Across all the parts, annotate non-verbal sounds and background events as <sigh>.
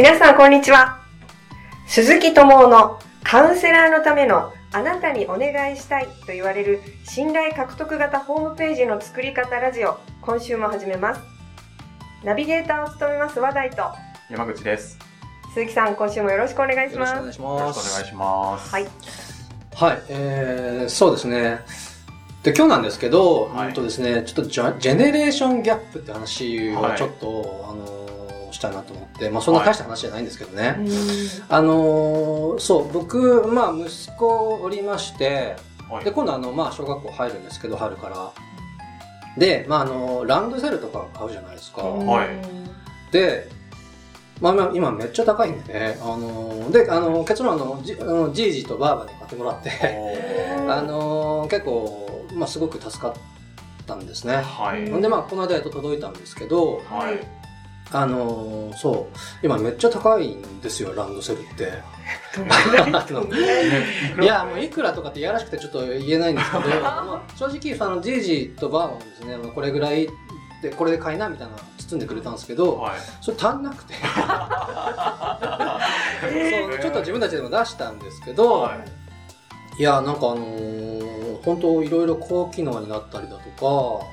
皆さんこんにちは鈴木智夫のカウンセラーのためのあなたにお願いしたいと言われる信頼獲得型ホームページの作り方ラジオ今週も始めますナビゲーターを務めます話題と山口です。鈴木さん今週もよろしくお願いしますよろしくお願いします。しくお願いします。はい。はい、えー、そうですね。で、今日なんですけど、はい本当ですね、ちょっとジェネレーションギャップって話をはいちょっと、あのーしたいなと思って、まあそんな大した話じゃないんですけどね。うあのーそう、僕、まあ息子おりまして、はいで、今度あの、まあ小学校入るんですけど、春から。で、まああの、ランドセルとか買うじゃないですか。んはいで、まあ今今めっちゃ高いんでね、あのーで、あのー結論あの、じあのじいじとばあばに買ってもらって、お <laughs> あのー結構、まあ、すごく助かったんですね。はい。で、まあ、この間やっと届いたんですけど、はい。あのーそう、今めっちゃ高いんですよ、ランドセルって。<laughs> いや、もういくらとかっていやらしくてちょっと言えないんですけど、ま <laughs> あ正直、あの、じいじとばあばもですね、まあこれぐらいで、これで買いなみたいなの包んでくれたんですけど、はい。それ足んなくて。<laughs> そう、ちょっと自分たちでも出したんですけど、はいいや、なんかあのー本当いろいろ高機能になったりだとか、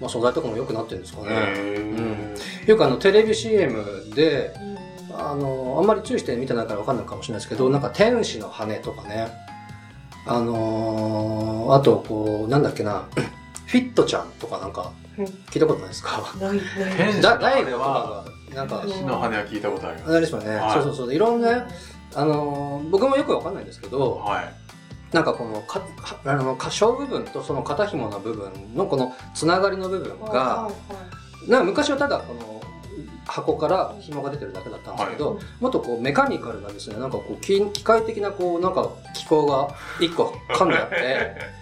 まあ素材とかも良くなってるんですかね。へよくあのテレビ CM で、ん。あのーあんまり注意して見てないからわかんないかもしれないですけど、なんか天使の羽とかね、あのーあとこう、なんだっけな、<clears throat> フィットちゃんとかなんかうん。聞いたことないですか？天使だ大悟とかが、なんか。うん、火の羽は聞いたことあります。あれですよね、はいそうそうそう、いろんなね、あのー僕もよくわかんないんですけど、はい。なんかこのかかあの歌唱部分とその肩紐の部分のこのつながりの部分がな昔はただこの箱から紐が出てるだけだったんですけど、もっとこうメカニカルなですねなんかこう機機械的なこうなんか機構が一個噛んであって。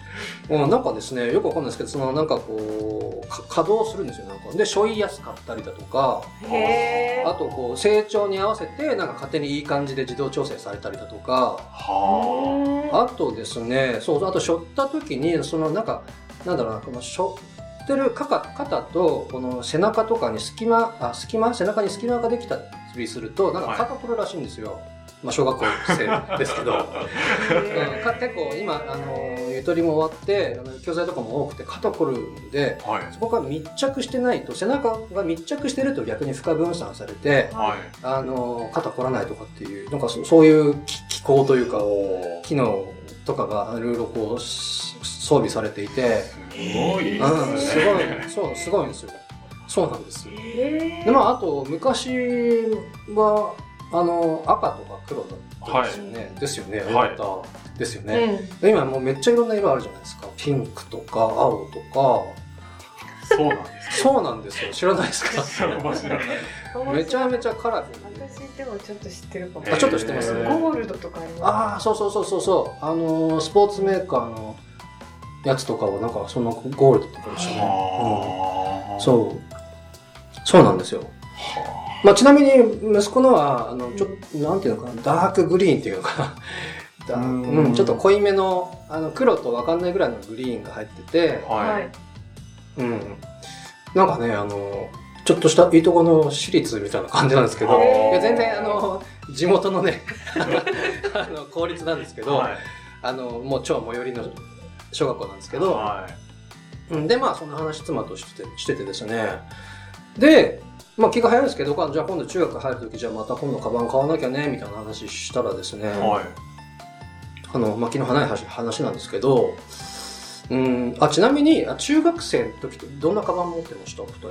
うん、なんかですね、よくわかんないですけど、そのなんかこう、か稼働するんですよ、なんか。で、背負いやすかったりだとか、へあとこう、成長に合わせて、なんか勝手にいい感じで自動調整されたりだとか、はあ。あとですね、そう、あと、背負った時に、その、なんか、なんだろうな、この、背負ってる肩肩と、この背中とかに隙間、あ、隙間？背中に隙間ができたりすると、なんか肩こるらしいんですよ。まあ、小学校生ですけど。<laughs> うん、か結構、今、あの、ゆとりも終わって、教材とかも多くて肩こるんで、あ。はい。そこが密着してないと、背中が密着してると逆に負荷分散されて、はい。あの、肩こらないとかっていう、なんかそそういう機機構というか、お機能とかがいろいろこうし装備されていて、すごいでうん、すすね。ごい、そう、すごいんですよ。そうなんですよ。へで、まあ、あと、昔は、あの、赤とか黒だったんですよね。ですよね。はいですようね。今もうめっちゃいろんな色あるじゃないですか。ピンクとか青とそうなんですか。そうなんですよ。知らないですか？めちゃめちゃカラフルで。私でもちょっと知ってるかもあちょっと知ってます？へーゴールドとかありますああ、そうそうそうそうそう。あのースポーツメーカーのやつとかはなんかそのゴールドとかでしたね。はうん、そう。そうなんですよ。まあ、ちなみに息子のは、あの、ちょっと、なんていうのかな、ダークグリーンっていうのかな。<laughs> だうんうん、ちょっと濃いめの、あの、黒とわかんないぐらいのグリーンが入ってて、ははいい。うん。なんかね、あの、ちょっとしたいいとこの私立みたいな感じなんですけど、いや全然あの、地元のね、<laughs> あの、公立なんですけど、はい。あの、もう超最寄りの小学校なんですけど、はい。うんで、まあ、そんな話妻としててしててですね。で、まあ、気が早いんですけど、あじゃあ今度中学入るとき、じゃあまた今度カバン買わなきゃね、みたいな話したらですね、はい。あの、まあ、気の離い話話なんですけど、うん、あ、ちなみに、あ中学生の時ってどんなカバン持ってました？お二人。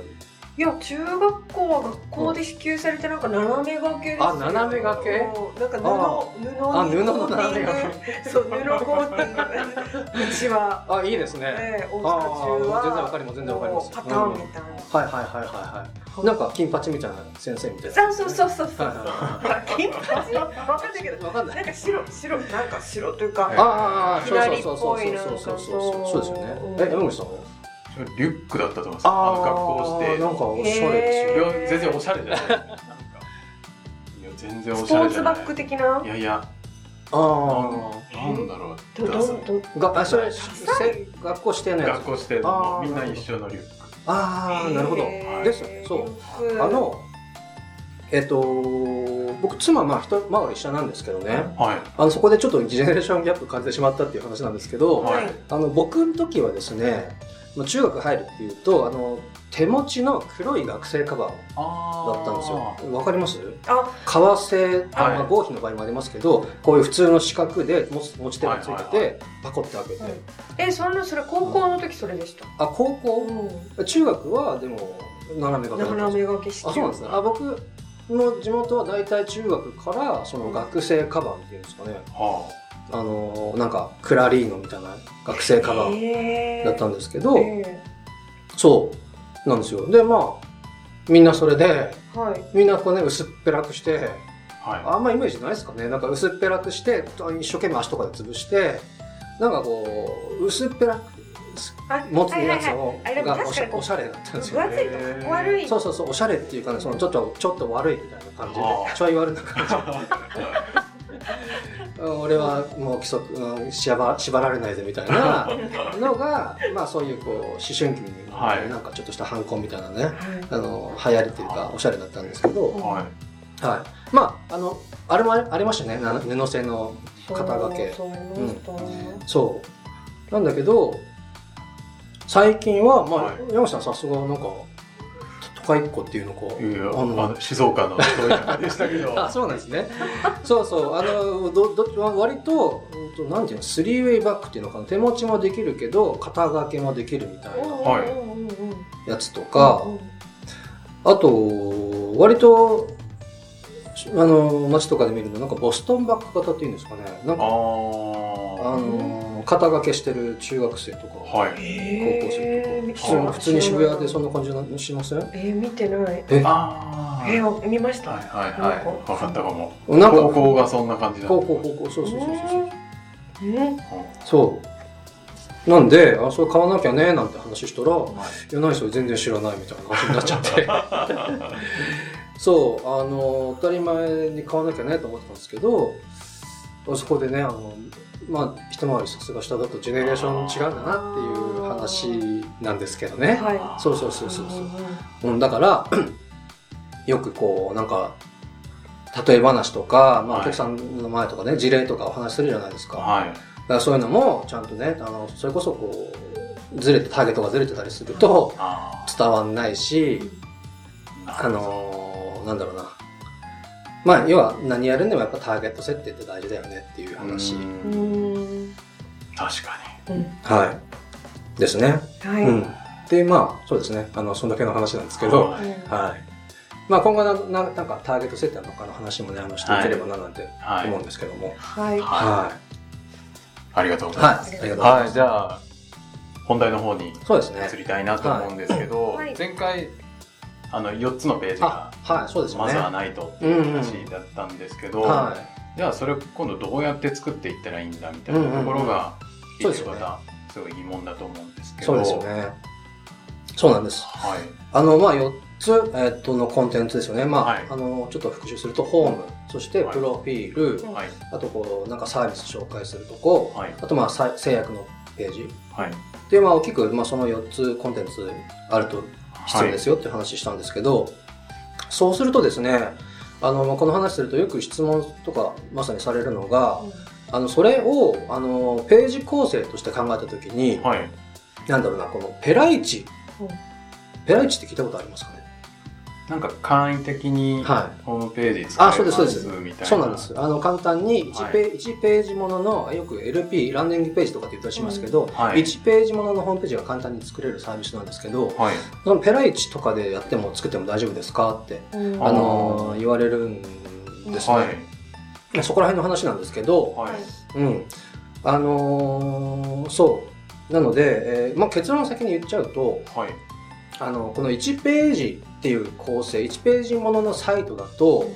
いや中学校は学校で支給されてなんか斜め掛けですよ。あ斜め掛け？うんなんか布布あ。に布の斜め掛け。そう布コーティング。うちは。<laughs> あ、いいですね。ええ大あ阪中はー全然わかります全然わかります。パターンみたいな、はいはいはいはいはい。なんか、金八みたいな先生みたいな。そうそうそうそう。そうはい <laughs> 金髪わかんないけど。わかんな。ないんか白白なんか白というか、えああ、左っそうそうぽいそうそうそうそうなんかそうですよねそう。え、山口さんはリュックだったと思います。あの格好して。なんかおしゃれですよ。全然おしゃれじゃない。なんか。いや全然おスポしゃれじゃない。ーツバッグ的な？いやいや。あなんだろう。どど。が、あ、それ、せ学校指定のやつ？学校してあーみんな一緒のリュック。ああ、なるほど。ですよね。そう。うんあの、えっと、僕妻まあ一回り下なんですけどねはい。あのそこでちょっとジェネレーションギャップ感じてしまったっていう話なんですけど、はいあの僕の時はですねまあ中学入るっていうとあの手持ちの黒い学生カバンあだったんですよ。わかります？あ、革製、あはい。まあ、合皮の場合もありますけどこういう普通の四角で持ち持ち手がついてて、はいはいパコって開けて、はいえ、そんな、それ高校の時それでした？あ高校？うん。中学はでも斜め掛け斜め掛けして。あそうなんですね。あ僕の地元は大体中学からその学生カバンっていうんですかね。はあのなんかクラリーノみたいな学生カバンへー。だったんですけど、えそうなんですよ。でまあみんなそれでーはい。みんなこうね薄っぺらくしてあ。はあんまイメージないですかね。なんか薄っぺらくして一生懸命足とかで潰してなんかこう薄っぺらくあ持つやつはいはいはい。をがおしゃれだったんですよ分厚いと悪い。そうそうそうおしゃれっていうかねそのちょっとちょっと悪いみたいな感じでちょい悪な感じうん <laughs> 俺はもう規則、うん、縛縛られないぜみたいなのがまあそういうこう思春期に、はい。なんかちょっとした反抗みたいなねはい。あの流行りっていうかおしゃれだったんですけど、うんはい。はい、まああのあれもありましたね。な布製の肩掛け。そうなんだけど最近はまあ、はい。山口さんさすがなんか都会っ子っていうのかいやいやあの静岡の <laughs> でしたけど。あそうなんですね。そうそう。あのどど割とうんとなんていうのスリーウェイバッグっていうのかな。手持ちもできるけど肩掛けもできるみたいなやつとか、あと割とあの街とかで見るのなんかボストンバッグ型っていうんですかね。なんかああ。あの肩掛けしてる中学生とか、はい。高校生とか。普通あに普通に渋谷でそんな感じなしません？えー、見てない。え？ああ。えー、見ました、はいはいはい。わかったかも。なんか。高校がそんな感じだ。高校高校。そうそうそうそうう。んうんそう。なんであそれ買わなきゃねなんて話したら「いはい。や何それ全然知らない」みたいな感じになっちゃって。<laughs> <laughs> そうあの当たり前に買わなきゃねと思ってたんですけどそこでねあのまあ一回りさすが下だとジェネレーション違うんだなっていう話なんですけどね。はそうそうそうそうそう。うん、だから <clears throat> よくこうなんか例え話とか、まあ、おはい。客さんの前とかね事例とかお話しするじゃないですか、だはい。からそういうのもちゃんとねあのそれこそこうずれてターゲットがずれてたりするとあ伝わんないしあ。あのーなんだろうなまあ要は何やるにもやっぱターゲット設定って大事だよねっていう話、確かうんはいですね、はい、うんでまあそうですねあのそんだけの話なんですけど、はいうんはい。まあ今後なななんかターゲット設定とかの話もね、あのしていければななんてに。はい。思うんですけども。はいははありがとうごい。ざいまはい。ありがとうございす。はい。じゃあ、本題の方にそうですね移。りたいなと思うんですけど、はい前回、あの、4つのページがあ、はい、そうですよね。まずはないとっていう話だったんですけど、はじゃあそれ今度どうやって作っていったらいいんだみたいなところが聞いてるそうですよ方すごい疑問だと思うんですい。けどそうですよね。そうなんです。はいあの、まあ4つ、えっと、のコンテンツですよね。まあ、はいあの、ちょっと復習すると、ホーム、そしてプロフィール、うんはいあとこう、なんかサービス紹介するとこ、はいあとまあ、さ制約のページ。はいで、まあ大きく、まあその4つコンテンツあると必要ですよっていう話したんですけど、そうするとですね、あの、まあこの話するとよく質問とかまさにされるのが、あの、それを、あの、ページ構成として考えたときに、はい。なんだろうな、このペライチ。うん。ペライチって聞いたことありますかね？なんか簡易的にはホームページ使あそうですそうです。すみたいな。そうなんです。あの、簡単に1はい。ペ,、一ページものの、よく LP、ランディングページとかって言ったりしますけど、はい。1ページもののホームページが簡単に作れるサービスなんですけど、はい。そのペライチとかでやっても作っても大丈夫ですかって、うん。あの言われるんですね、はい。そこら辺の話なんですけど、はい。うん。あのーそう。なので、えーまあ、結論を先に言っちゃうと、はい。あの、この1ページっていう構成、1ページもののサイトだと、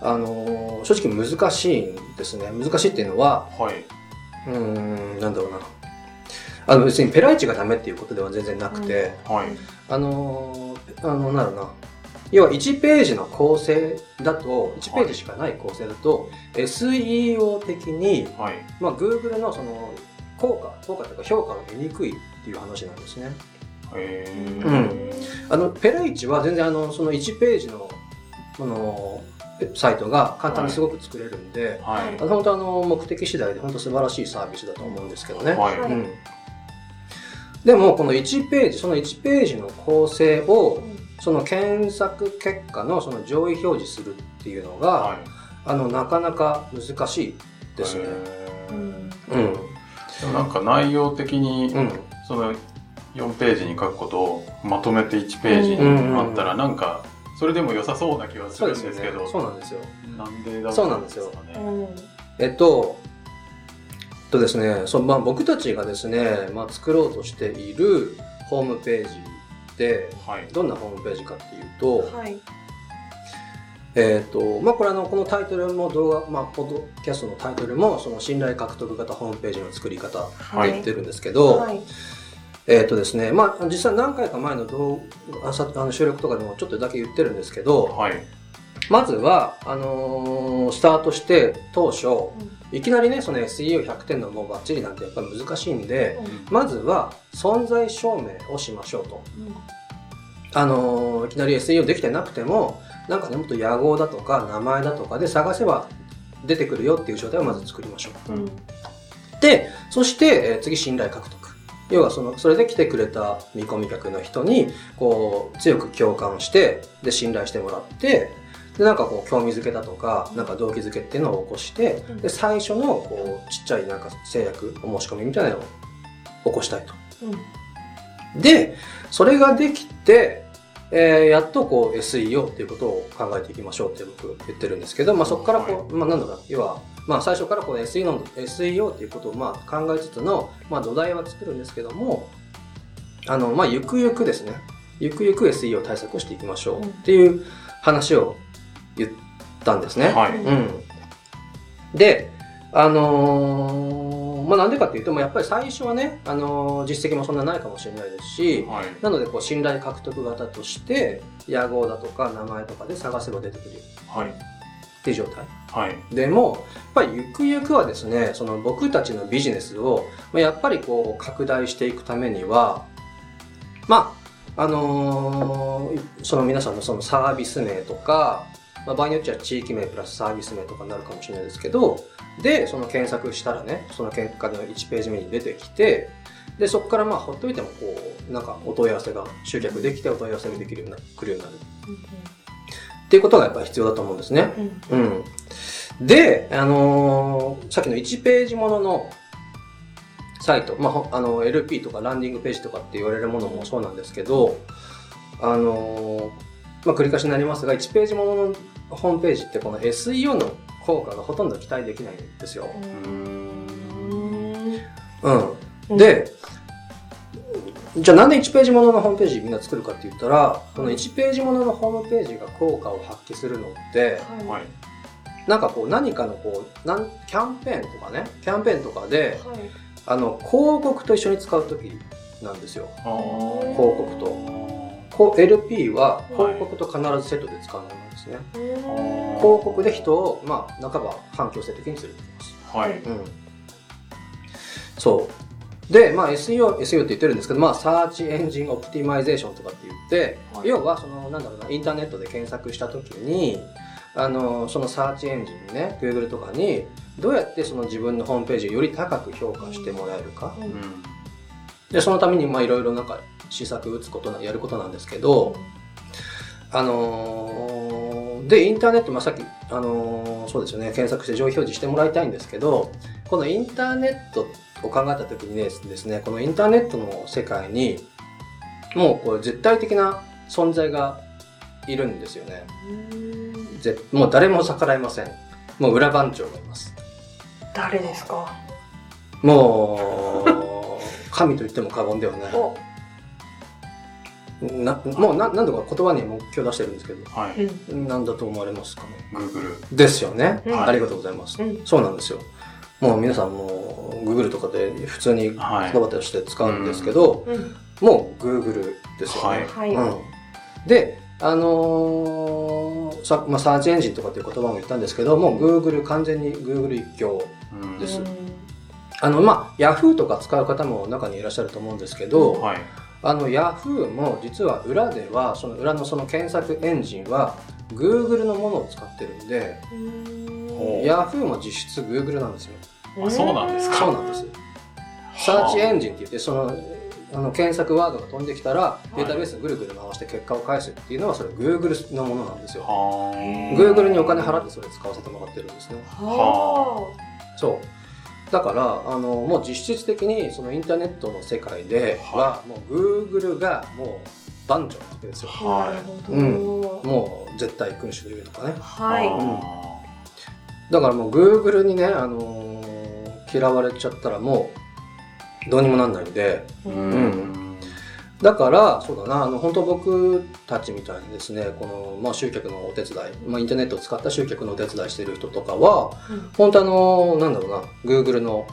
あのー正直難しいんですね。難しいっていうのは、はいうーん、なんだろうな。あの、別にペライチがダメっていうことでは全然なくて、はいあのーあの、なんだろうな。要は1ページの構成だと、1ページしかない構成だと、SEO 的に、はいまあ、Google のその効果、効果というか評価が出にくいっていう話なんですね。へうん。あの、ペライチは全然あの、その1ページの、この、サイトが簡単にすごく作れるんで、はい。あの本当あの目的次第で本当素晴らしいサービスだと思うんですけどね。はい。はいうん、でもこの1ページその1ページの構成をその検索結果のその上位表示するっていうのが、はい。あのなかなか難しいですね。うん。でもなんか内容的に、うん。その4ページに書くことをまとめて1ページにあったらなんかそれでも良さそうな気はするんですけど、そうなんですよ。なんでだそうなんですよ。かね。うん。えっと、とですね、そうまあ、僕たちがですね、まあ、作ろうとしているホームページで、はい。どんなホームページかっていうと、はい。えっと、まあ、これあの、このタイトルも動画、まあ、ポッドキャストのタイトルも、その信頼獲得型ホームページの作り方ってはい言ってるんですけど、はいえっとですね、まあ、実際何回か前の動画、さあの収録とかでもちょっとだけ言ってるんですけど、はい。まずは、あのースタートして当初、いきなりね、その SEO100 点のもうバッチリなんてやっぱり難しいんで、まずは存在証明をしましょうと。あのーいきなり SEO できてなくても、なんかね、もっと野号だとか名前だとかで探せば出てくるよっていう状態をまず作りましょう。うんで、そして、えー次信頼獲得。要はその、それで来てくれた見込み客の人に、こう、強く共感して、で、信頼してもらって、で、なんかこう、興味づけだとか、なんか動機づけっていうのを起こして、うん。で、最初の、こう、ちっちゃいなんか制約、お申し込みみたいなのを起こしたいと。うん。で、それができて、えーやっとこう SEO っていうことを考えていきましょうって僕言ってるんですけど、まあそこからこう、まあなんだろうな、要は、まあ最初からこう SEO の、SEO っていうことをまあ考えつつの、まあ土台は作るんですけども、あの、まあゆくゆくですね、ゆくゆく SEO 対策をしていきましょうっていう話を言ったんですね。はい。うん。で、あのーまあなんでかっていうと、もうやっぱり最初はね、あのー実績もそんなないかもしれないですし、はい。なのでこう信頼獲得型として、野号だとか名前とかで探せば出てくるはい。っていう状態。はい。でも、やっぱりゆくゆくはですね、その僕たちのビジネスを、まあやっぱりこう拡大していくためには、まあ、あのーその皆さんのそのサービス名とか、まあ、場合によっては地域名プラスサービス名とかになるかもしれないですけど、で、その検索したらね、その結果の1ページ目に出てきて、で、そこからまあほっといてもこう、なんかお問い合わせが集客できてお問い合わせができるようにな来るようになる。っていうことがやっぱり必要だと思うんですね。うんうん。で、あのーさっきの1ページもののサイト、まあほ、あの、LP とかランディングページとかって言われるものもそうなんですけど、あのーまあ、繰り返しになりますが、1ページもののホームページってこの SEO の効果がほとんど期待できないんですよ。うんうん。で、じゃあなんで1ページもののホームページみんな作るかって言ったら、この1ページもののホームページが効果を発揮するのって、はい。なんかこう何かのこう、なんキャンペーンとかね、キャンペーンとかで、はいあの、広告と一緒に使うときなんですよ。広告と。こう LP は広告と必ずセットで使うものなんですね。うん広告で人を、まあ、半ば反強制的に連れてきます。はい。うん。そう。で、まあ SEO、SEO って言ってるんですけど、まあ、 Search Engine Optimization とかって言って、はい要は、その、なんだろうな、インターネットで検索したときに、あの、そのサーチエンジンにね、Google とかに、どうやってその自分のホームページをより高く評価してもらえるか。うんうん。で、そのために、まあ、いろいろなんか、施策打つことな、やることなんですけど、あのーで、インターネット、まあ、さっき、あのーそうですよね、検索して上位表示してもらいたいんですけど、このインターネットを考えたときにですね、このインターネットの世界に、もうこれ絶対的な存在がいるんですよね。うんぜもう誰も逆らえません。もう裏番長がいます。誰ですか？もう、神と言っても過言ではない。おなもうな何度か言葉に目標出してるんですけど、はい。うん何だと思われますかね？Google。ですよね。うんありがとうございます。うんそうなんですよ。もう皆さんもう Google とかで普通にはい。言葉として使うんですけど、うん。もう Google ですよね。はい。うん、で、あのーさまあ、サーチエンジンとかっていう言葉も言ったんですけども、Google 完全に Google 一強。うん。ですあの、まあ、Yahoo とか使う方も中にいらっしゃると思うんですけど、はい。あの Yahoo も実は裏ではその裏のその検索エンジンは Google のものを使ってるんで、ほう Yahoo も実質 Google なんですよ。あそうなんですか？そうなんです。サーチエンジンって言って、その、あの検索ワードが飛んできたら、データベースをぐるぐる回して結果を返すっていうのは、それ Google のものなんですよ。Google にお金払ってそれ使わせてもらってるんですね。はそう。だから、あの、もう実質的に、そのインターネットの世界では、もう Google がもう番長なわけですよ。あ。はいなるほど。うんもう絶対君主というのかね。はい。あだからもう Google にね、あのー嫌われちゃったらもう、どうにもなんないんで、ーうん。うん。だから、そうだな、あの、本当僕たちみたいにですね、この、まあ、集客のお手伝い、まあ、インターネットを使った集客のお手伝いしてる人とかは、うん。本当あの、なんだろうな、Google の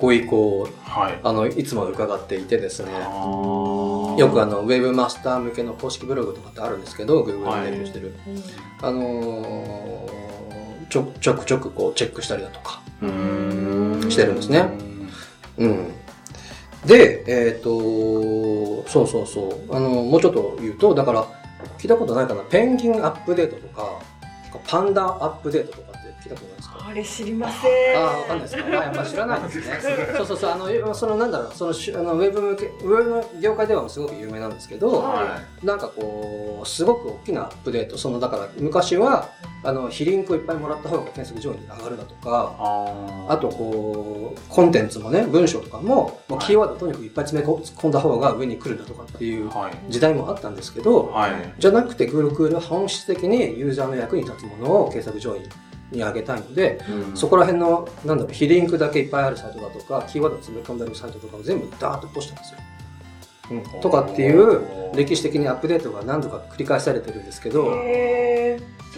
ご意向を、はい。あの、いつも伺っていてですね、よくあの、ウェブマスター向けの公式ブログとかってあるんですけど、Google はい。に提供してる。うん。あのーちょ、ちょくちょくこう、チェックしたりだとか、してるんですねうん。で、えっ、と、そうそうそう。あの、もうちょっと言うと、だから、聞いたことないかな、ペンギンアップデートとか、パンダアップデートとかって聞いたことないですか？あれ知りません。ああ、わかんないですか。あやっぱ知らないですね。<laughs> そうそうそう、あの、そのなんだろう、そのしあのウェブ向け、ウェブの業界ではすごく有名なんですけど、はなんかこう、すごく大きなアップデート、そのだから昔は、あの、非リンクをいっぱいもらった方が検索上位に上がるだとか、あとこう、コンテンツもね、文章とかも、もうキーワードとにかくいっぱい詰め込んだ方が上に来るんだとかっていうはい。時代もあったんですけど、はい。じゃなくて Google は本質的にユーザーの役に立つものを検索上位に上げたいので、そこら辺の、なんだろう、非リンクだけいっぱいあるサイトだとか、キーワード詰め込んであるサイトとかを全部ダーッとポしたんですよ。うん、とかっていう歴史的にアップデートが何度か繰り返されてるんですけど、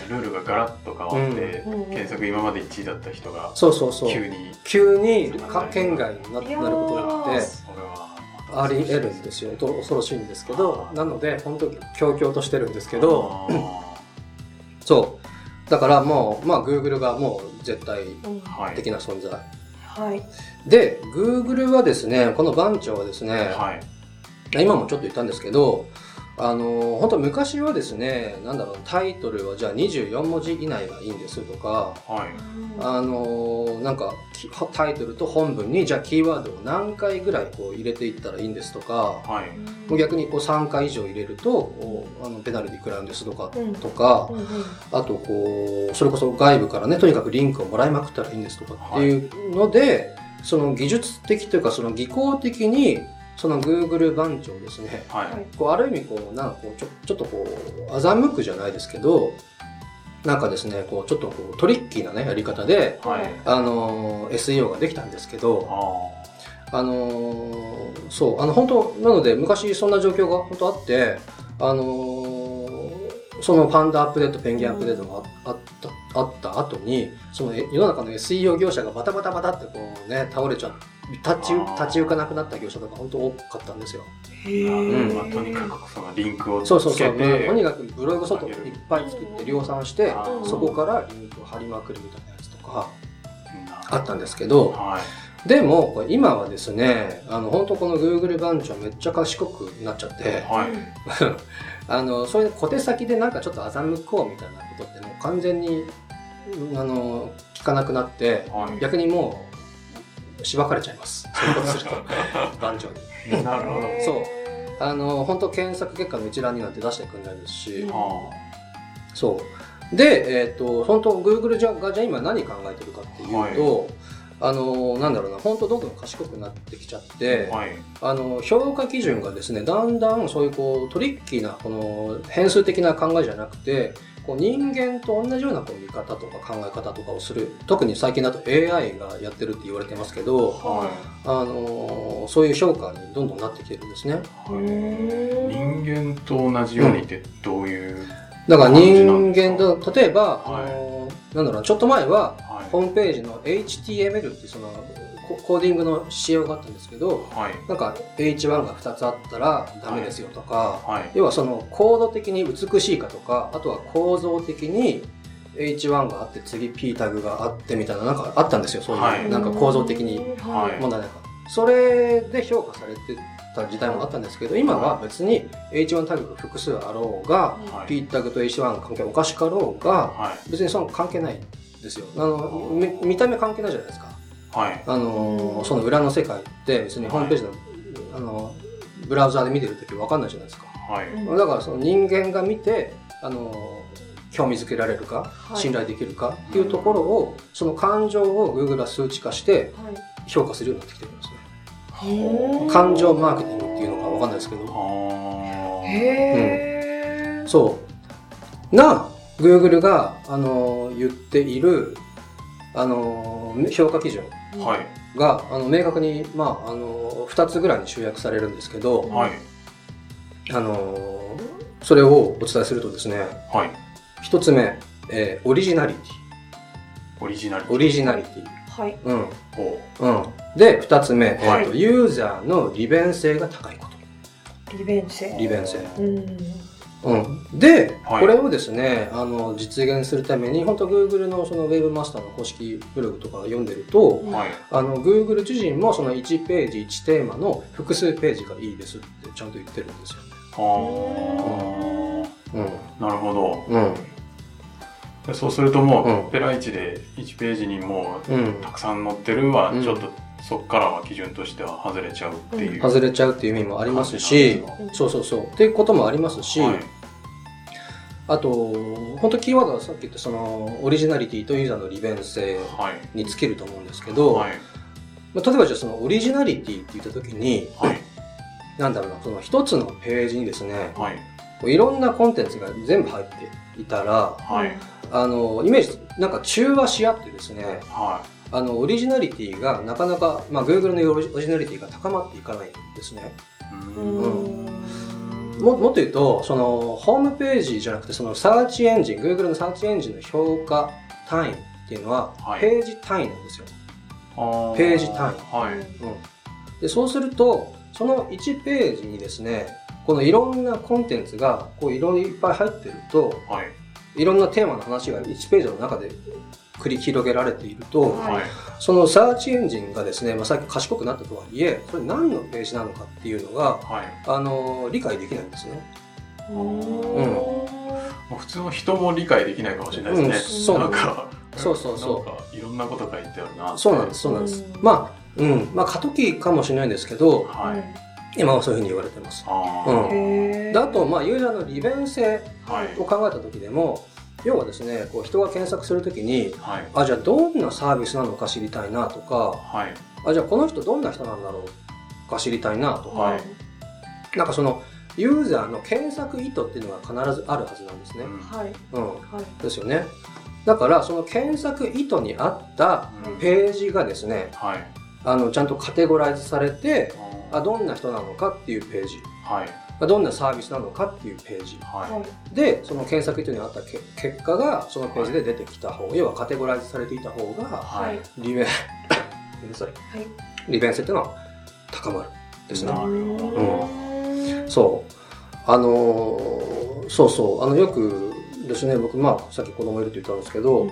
ルールがガラッと変わって、うん。検索今まで1位だった人がそうそうそう。急に。急にか県外にななることがあって、それはあり得るんですよ。と恐ろしいんですけど、なので、本当強々としてるんですけど、あそう。だからもう、まあ Google がもう絶対的な存在。はい。で、Google はですね、この番長はですね、はい今もちょっと言ったんですけど、あの、本当昔はですね、なんだろう、タイトルはじゃあ24文字以内がいいんですとか、はい。あの、なんか、きタイトルと本文にじゃあキーワードを何回ぐらいこう入れていったらいいんですとか、はい。もう逆にこう3回以上入れると、あのペナルティ食らうんですとか、うんとか、うんうん。あとこう、それこそ外部からね、とにかくリンクをもらいまくったらいいんですとかっていうので、その技術的というか、その技巧的に、その Google 番長ですね、はい。はいこうある意味こう、なんかこう、ちょちょっとこう、欺くじゃないですけど、なんかですね、こう、ちょっとこう、トリッキーなね、やり方で、はい。あのー SEO ができたんですけど、ああのーそう、あの、本当なので、昔そんな状況が本当あって、あのーそのパンダアップデート、ペンギンアップデートがああった、あった後に、そのえ世の中の SEO 業者がバタバタバタってこうね、倒れちゃう、立ち立ち行かなくなった業者とか本当多かったんですよ。へまあ、とにかくそのリンクをつそうそうそう。けてとにかくブログ外いっぱい作って量産して、そこからリンクを貼りまくるみたいなやつとかうん。あったんですけど、はい。でも今はですね、あの本当この Google 番長めっちゃ賢くなっちゃって、はい。<laughs> あのそういう小手先でなんかちょっと欺こうみたいなことってもう完全にあの聞かなくなって、はい。逆にもうしばかれちゃいます。そういうことすると。<laughs> 番長に。なるほど。そう。あの本当検索結果の一覧になんて出してくれないですし、そう。で、えっ、と、本当 Google じゃがじゃあ今何考えてるかっていうと、あの、なんだろうな、本当どんどん賢くなってきちゃって、あはい。あの、評価基準がですね、だんだんそういうこう、トリッキーな、この変数的な考えじゃなくて、こう人間と同じようなこう見方とか考え方とかをする。特に最近だと AI がやってるって言われてますけど、はあの、そういう評価にどんどんなってきてるんですね。人間と同じようにってどういう、だから人間と、例えば、はい。あの、なんだろうな、ちょっと前は、はい。ホームページの HTML っていうそのココーディングの仕様があったんですけど、はい。なんか H1 が2つあったらダメですよとか、はい。要はそのコード的に美しいかとか、あとは構造的に H1 があって次 P タグがあってみたいななんかあったんですよ、そういう、はい。なんか構造的に。はい。問題ないか。それで評価されてた時代もあったんですけど、今は別に H1 タグが複数あろうが、はい。P タグと H1 の関係おかしかろうが、はい。別にその関係ないですよ。あの、み見た目関係ないじゃないですか。はい。あのーその裏の世界って別にホームページの、あのブラウザーで見てるときわかんないじゃないですか。はい。だからその人間が見て、あのー興味づけられるか、はい信頼できるかっていうところを、その感情を Google は数値化して評価するようになってきてるんですね。はい感情マーケティングっていうのかわかんないですけど、へーそう。な、Google が、あのー言っている、あのー評価基準はい。が、あの、明確に、まあ、あのー二つぐらいに集約されるんですけど、はい。あのーそれをお伝えするとですね、はい。一つ目、えーオリジナリテオリジナリティ。オリジナリティ。はいうん。うん。で、二つ目、はいえーとユーザーの利便性が高いこと。利便性利便性。うんうん。で、はいこれをですね、あの、実現するために、本当 Google のその Webmaster の公式ブログとか読んでると、う。はい。あの、Google 自身もその1ページ1テーマの複数ページがいいですってちゃんと言ってるんですよね。はうん。あ。なるほど。うん。でそうするともうペライチで1ページにもううん。たくさん載ってるはうん、ちょっとそこからは基準としては外れちゃうっていう。外れちゃうっていう意味もありますし、うんそうそうそう。っていうこともありますし、はい。あと、本当キーワードはさっき言ったその、オリジナリティとユーザーの利便性はい。に尽きると思うんですけど、はい。まあ例えばじゃあそのオリジナリティって言った時に、はい。なんだろうな、その一つのページにですね、はい。こういろんなコンテンツが全部入っていたら、はい。あの、イメージ、なんか中和し合ってですね、はあの、オリジナリティがなかなか、まあ、Google のオリオリジナリティが高まっていかないんですね。い。ううんんももっと言うと、その、ホームページじゃなくて、そのサーチエンジン、Google のサーチエンジンの評価単位っていうのは、はいページ単位なんですよ。あページ単位はい。うん。で、そうすると、その1ページにですね、このいろんなコンテンツが、こういろいっぱい入ってると、はい。いろんなテーマの話が1ページの中で繰り広げられていると、はいはい。そのサーチエンジンがですね、まあ、さっき賢くなったとはいえ、それ何のページなのかっていうのが、はい。あの、理解できないんですね。もう普通の人も理解できないかもしれないですね。うんそうなんか、そうそうそうなんか、いろんなこと書いてあるな。そうなんです、そうなんです。うんまあ、うん、まあ、過渡期かもしれないんですけど、はい。今はそういうふうに言われてます。あうんであと、まあ、ユーザーの利便性はい。を考えた時でも、要はですね、こう人が検索するときに、はい。あ、じゃあどんなサービスなのか知りたいなとか、はい。あ、じゃあこの人どんな人なんだろうか知りたいなとか、はいなんかその、ユーザーの検索意図っていうのが必ずあるはずなんですね。うんはいうん。はいですよね。だから、その検索意図に合ったうんページがですね、はい。あの、ちゃんとカテゴライズされて、ああ、どんな人なのかっていうページ、はい。あどんなサービスなのかっていうページ。はで、その検索意図に合ったけ結果が、そのページで出てきた方、要はカテゴライズされていた方い。が、はい。利便、はい利便性っていうのは高まる。ですねな。るほどうんそう。あのーそうそう。あの、よくですね、僕、まあ、さっき子供いるって言ったんですけど、うん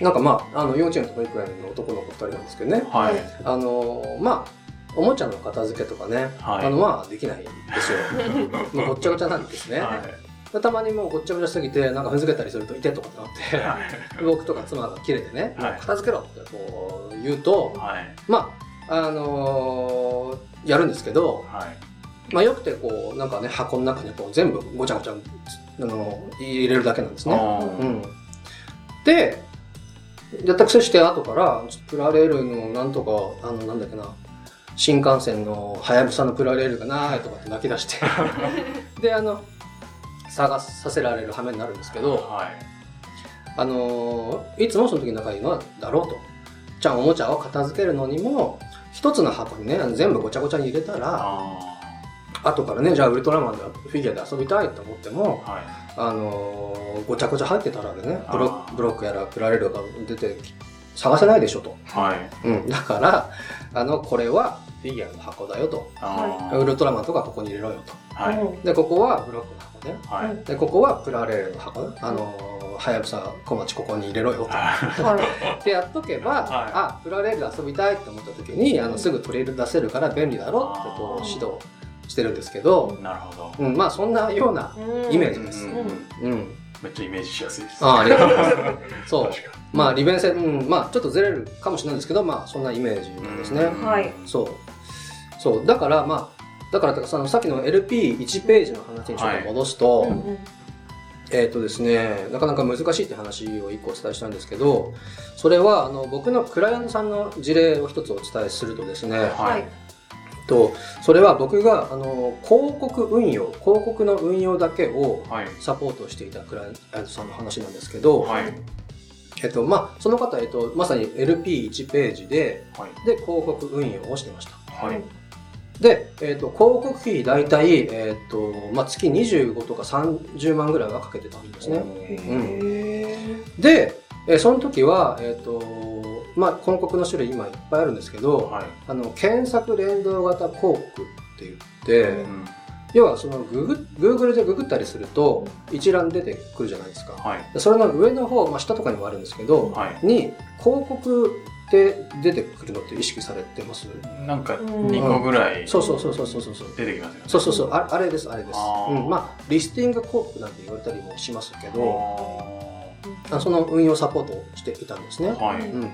なんかまあ、あの、幼稚園と保育園の男の子二人なんですけどね。はい。あのーまあ、おもちゃの片付けとかね、はいあの、まあ、できないんですよ。<laughs> もうごっちゃごちゃなんですね。はい。たまにもうごっちゃごちゃしすぎて、なんか踏んづけたりすると、いてとかってなって、僕とか妻が切れてね、はい片付けろってこう言うと、はい。まあ、あのーやるんですけど、はい。まあよくてこう、なんかね、箱の中にこう全部ごちゃごちゃ、あの、入れるだけなんですね。うん。で、やったくせして後から、プラレールのなんとか、あの、なんだっけな、新幹線のはやぶさのプラレールがないとかって泣き出して、<laughs> で、あの、探させられる羽目になるんですけど、はい。あのーいつもその時に仲いいのはだろうと。じゃあおもちゃを片付けるのにも、一つの箱にね、全部ごちゃごちゃに入れたら、あ後からね、じゃあウルトラマンでフィギュアで遊びたいと思っても、あ。はい。あのーごちゃごちゃ入ってたらね、ブロブロックやらプラレールが出てき探せないでしょと。はい。うん。だから、あの、これはフィギュアの箱だよと。あウルトラマンとかここに入れろよと。あ。はい。うんで、ここはブロックの箱ね。はい。で、ここはプラレールの箱ね。あのーはやぶさ小町ここに入れろよと。はい。<laughs> ってやっとけば、はいあ、プラレールで遊びたいって思った時に、あの、すぐ取り出せるから便利だろってこう指導してるんですけど、なるほど。うん、まあそんなようなイメージです。うんうん。めっちゃイメージしやすいです。あーありがとうございます。<laughs> そう。確かまあ利便性、うん、まあちょっとずれるかもしれないんですけど、まあそんなイメージなんですね。うんはい。そう。そう。だからまあ、だからそのさっきの LP1 ページの話にちょっと戻すと、うんうんえっ、とですね、なかなか難しいって話を一個お伝えしたんですけど、それはあの僕のクライアントさんの事例を一つお伝えするとですね、ははいい。とそれは僕があの広告運用、広告の運用だけをはい。サポートしていたクライアントさんの話なんですけど、はい。えっとまあ、その方、えっと、まさに LP1 ページではい。で広告運用をしてました。はい。で、えっと広告費大体、えっとまあ、月25とか30万ぐらいはかけてたんですね。へで、えーその時は、えっ、と、まあ、広告の種類今いっぱいあるんですけど、はい。あの、検索連動型広告って言って、うん要はそのググ、Google でググったりすると、一覧出てくるじゃないですか。はい。でそれの上の方、まあ、下とかにもあるんですけど、はい。に、広告で出てくるのって意識されてます？なんかうん2個ぐらいそうそうそうそうそうそう。出てきますよね。そうそうそう、ああれです、あれです。うん、まあ、リスティング広告なんて言われたりもしますけど、ああその運用サポートをしていたんですね。ーはい。うん、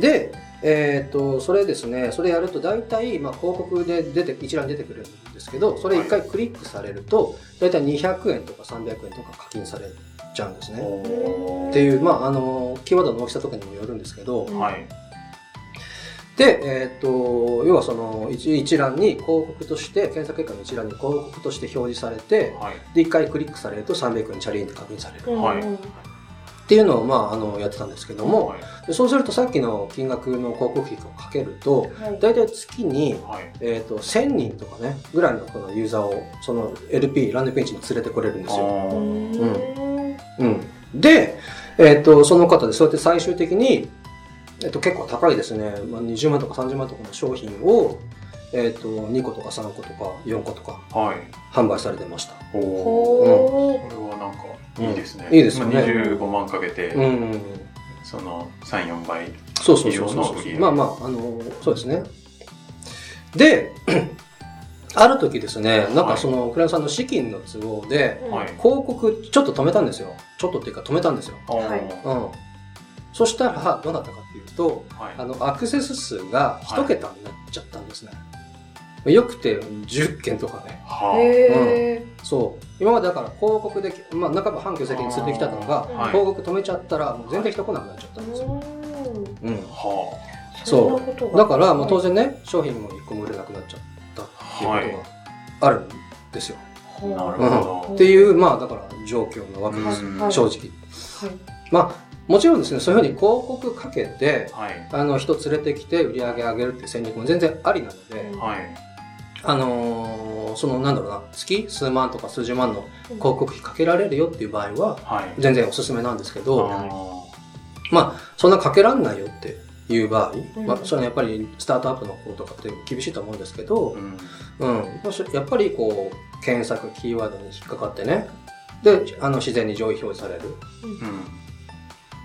で、えー、とそれですねそれやると大体、まあ、広告で出て一覧出てくるんですけどそれ一回クリックされると大体200円とか300円とか課金されちゃうんですね。おっていう、まあ、あのキーワードの大きさとかにもよるんですけど、ーはい。で、えー、と要はその一一覧に広告として検索結果の一覧に広告として表示されてはい。で一回クリックされると300円チャリンって課金されるはいっていうのを、まあ、あのやってたんですけども、はい。でそうするとさっきの金額の広告費をかけるとはい大体月に、はい。えー、と1000人とかねぐらいのこのユーザーをその LP ランディングページに連れてこれるんですよ。うあんうん、で、えー、とその方でそうやって最終的に、えー、と結構高いですね、まあ、20万とか30万とかの商品を、えー、と2個とか3個とか4個とかーはい。販売されてました。おーほこれはなんかいいですね。いいですよねまあ25万かけて、うんうんうんその3、4倍。そうそうそうそうまあまあ、あの、そうですね。で、<clears throat> ある時ですね、なんかその、クライアントさんの資金の都合で。広告ちょっと止めたんですよ。ちょっとっていうか止めたんですよ。はいうん。そしたら、どうなったかっていうと、はい。あの、アクセス数が一桁になっちゃったんですね。よくて10件とかね。はへえ。そう。今までだから広告で、まあ、半ば反響責任連れてきたのが、はい広告止めちゃったら、もう全然人来なくなっちゃったんですよ。うんうん。あ。はそうだから、まあ、当然ね、商品も一個も売れなくなっちゃったっていうことがあるんですよ。あ。なるうんほど。っていう、まあ、だから状況なわけです。うんはい正直。はいまあ、もちろんですね、そういうふうに広告かけて、はい。あの、人連れてきて売り上げ上げるっていう戦略も全然ありなので、はい。あのーその、なんだろうな、月数万とか数十万の広告費かけられるよっていう場合は、はい。全然おすすめなんですけど、あまあ、そんなかけらんないよっていう場合、うんまあ、それはやっぱりスタートアップの方とかって厳しいと思うんですけどー、うん。うん、やっぱりこう、検索キーワードに引っかかってね、で、あの、自然に上位表示されるうん。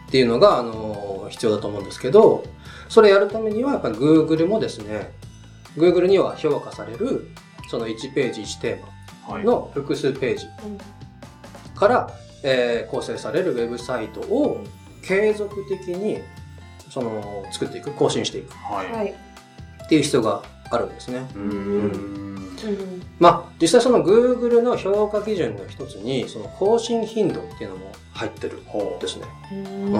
っていうのが、あの、必要だと思うんですけど、それやるためには、やっぱり Google もですね、Google には評価される、その1ページ1テーはい。マの複数ページから、えー構成されるウェブサイトを継続的に、その、作っていく、更新していくはい。はいっていう必要があるんですね。うーん。うん。まあ、実際その Google の評価基準の一つに、その更新頻度っていうのも入ってるですね。うん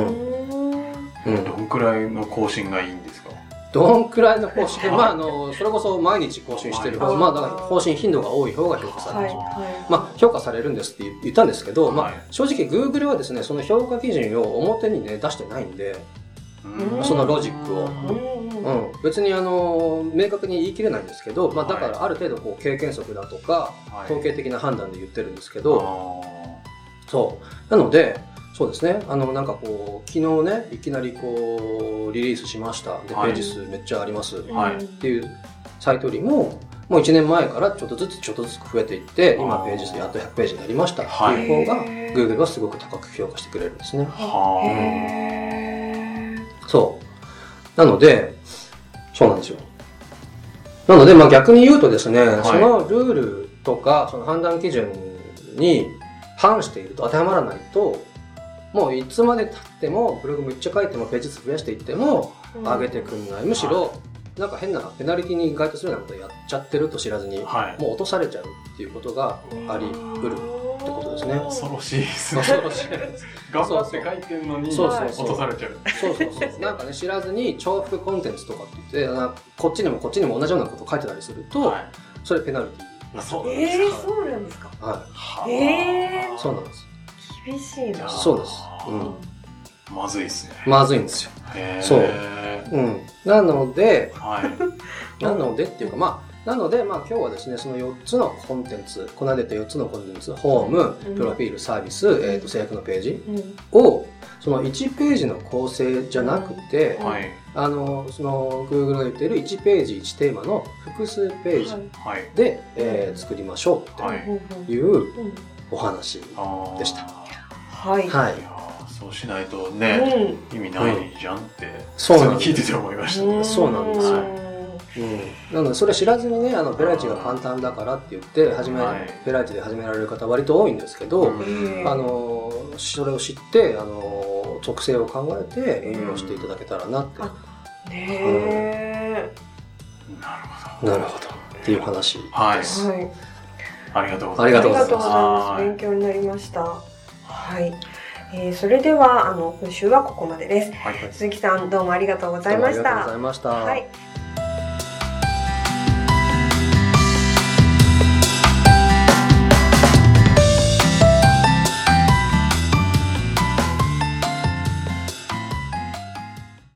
うん。どんくらいの更新がいいんですか？どんくらいの更新、<laughs> まあ、あの、それこそ毎日更新してる方、はいまあ、だから更新頻度が多い方が評価される。はいはい。まあ、評価されるんですって言ったんですけど、まあはい、正直 Google はですね、その評価基準を表にね、出してないんで、うん。そのロジックをうんうん、別にあの、明確に言い切れないんですけど、まあ、だからある程度こう経験則だとか、はい統計的な判断で言ってるんですけあど、ーそう。なので、そうですね。あの、なんかこう、昨日ね、いきなりこう、リリースしました。で、ペはいージ数めっちゃあります。っはいていうサイトよりも、もう1年前からちょっとずつちょっとずつ増えていって、今ページ数やっと100ページになりましたってはいいう方が、Google はすごく高く評価してくれるんですね。はへーそう。なので、そうなんですよ。なので、まあ逆に言うとですね、いそのルールとか、その判断基準に反していると、当てはまらないと、もういつまで経っても、ブログめっちゃ書いても、ページ数増やしていっても、上げてくんない。むしろ、なんか変なペナルティに該当するようなことやっちゃってると知らずに、はい。もう落とされちゃうっていうことがあり得るですね。恐ろしいですね。恐ろしい。頑張って書いてんのに、そうそう落とされちゃう。そうそうそう。なんかね、知らずに重複コンテンツとかって言って、なこっちにもこっちにも同じようなこと書いてたりすると、はい。それペナルティあそうえー、そうなんですか？ははえーい。そうなんです。厳しいなそうですうんまずいですね。まずいんですよ。そううん。なので、はい。<laughs> なのでっていうか、まあ、なので、まあ今日はですね、その4つのコンテンツ、こなれた4つのコンテンツ、ホーム、うん。プロフィール、サービス、えっ、と、制約のページうん。を、その1ページの構成じゃなくて、はい。あの、その Google が言っている1ページ1テーマの複数ページはい。で、えー作りましょうっはい。ていううんお話。でした。はいはい。い。やーそうしないとね、う意味ないじゃんって、そうなんです。普通に聞いてて思いました。ん。そうなんですよ。ううん、なのでそれ知らずにねあのペライチが簡単だからって言って始め、はいペライチで始められる方割と多いんですけど、うんんあのそれを知ってあの特性を考えて運用していただけたらなって、あねなるほど。なるほどっていう話はいです。えはいありがとうございます。ありがとうございますありがとうございます。勉強になりました。はい。えー、それでは、あの、今週はここまでです。はい。鈴木さん、どうもありがとうございましどうもありがとうござた。いました。はい。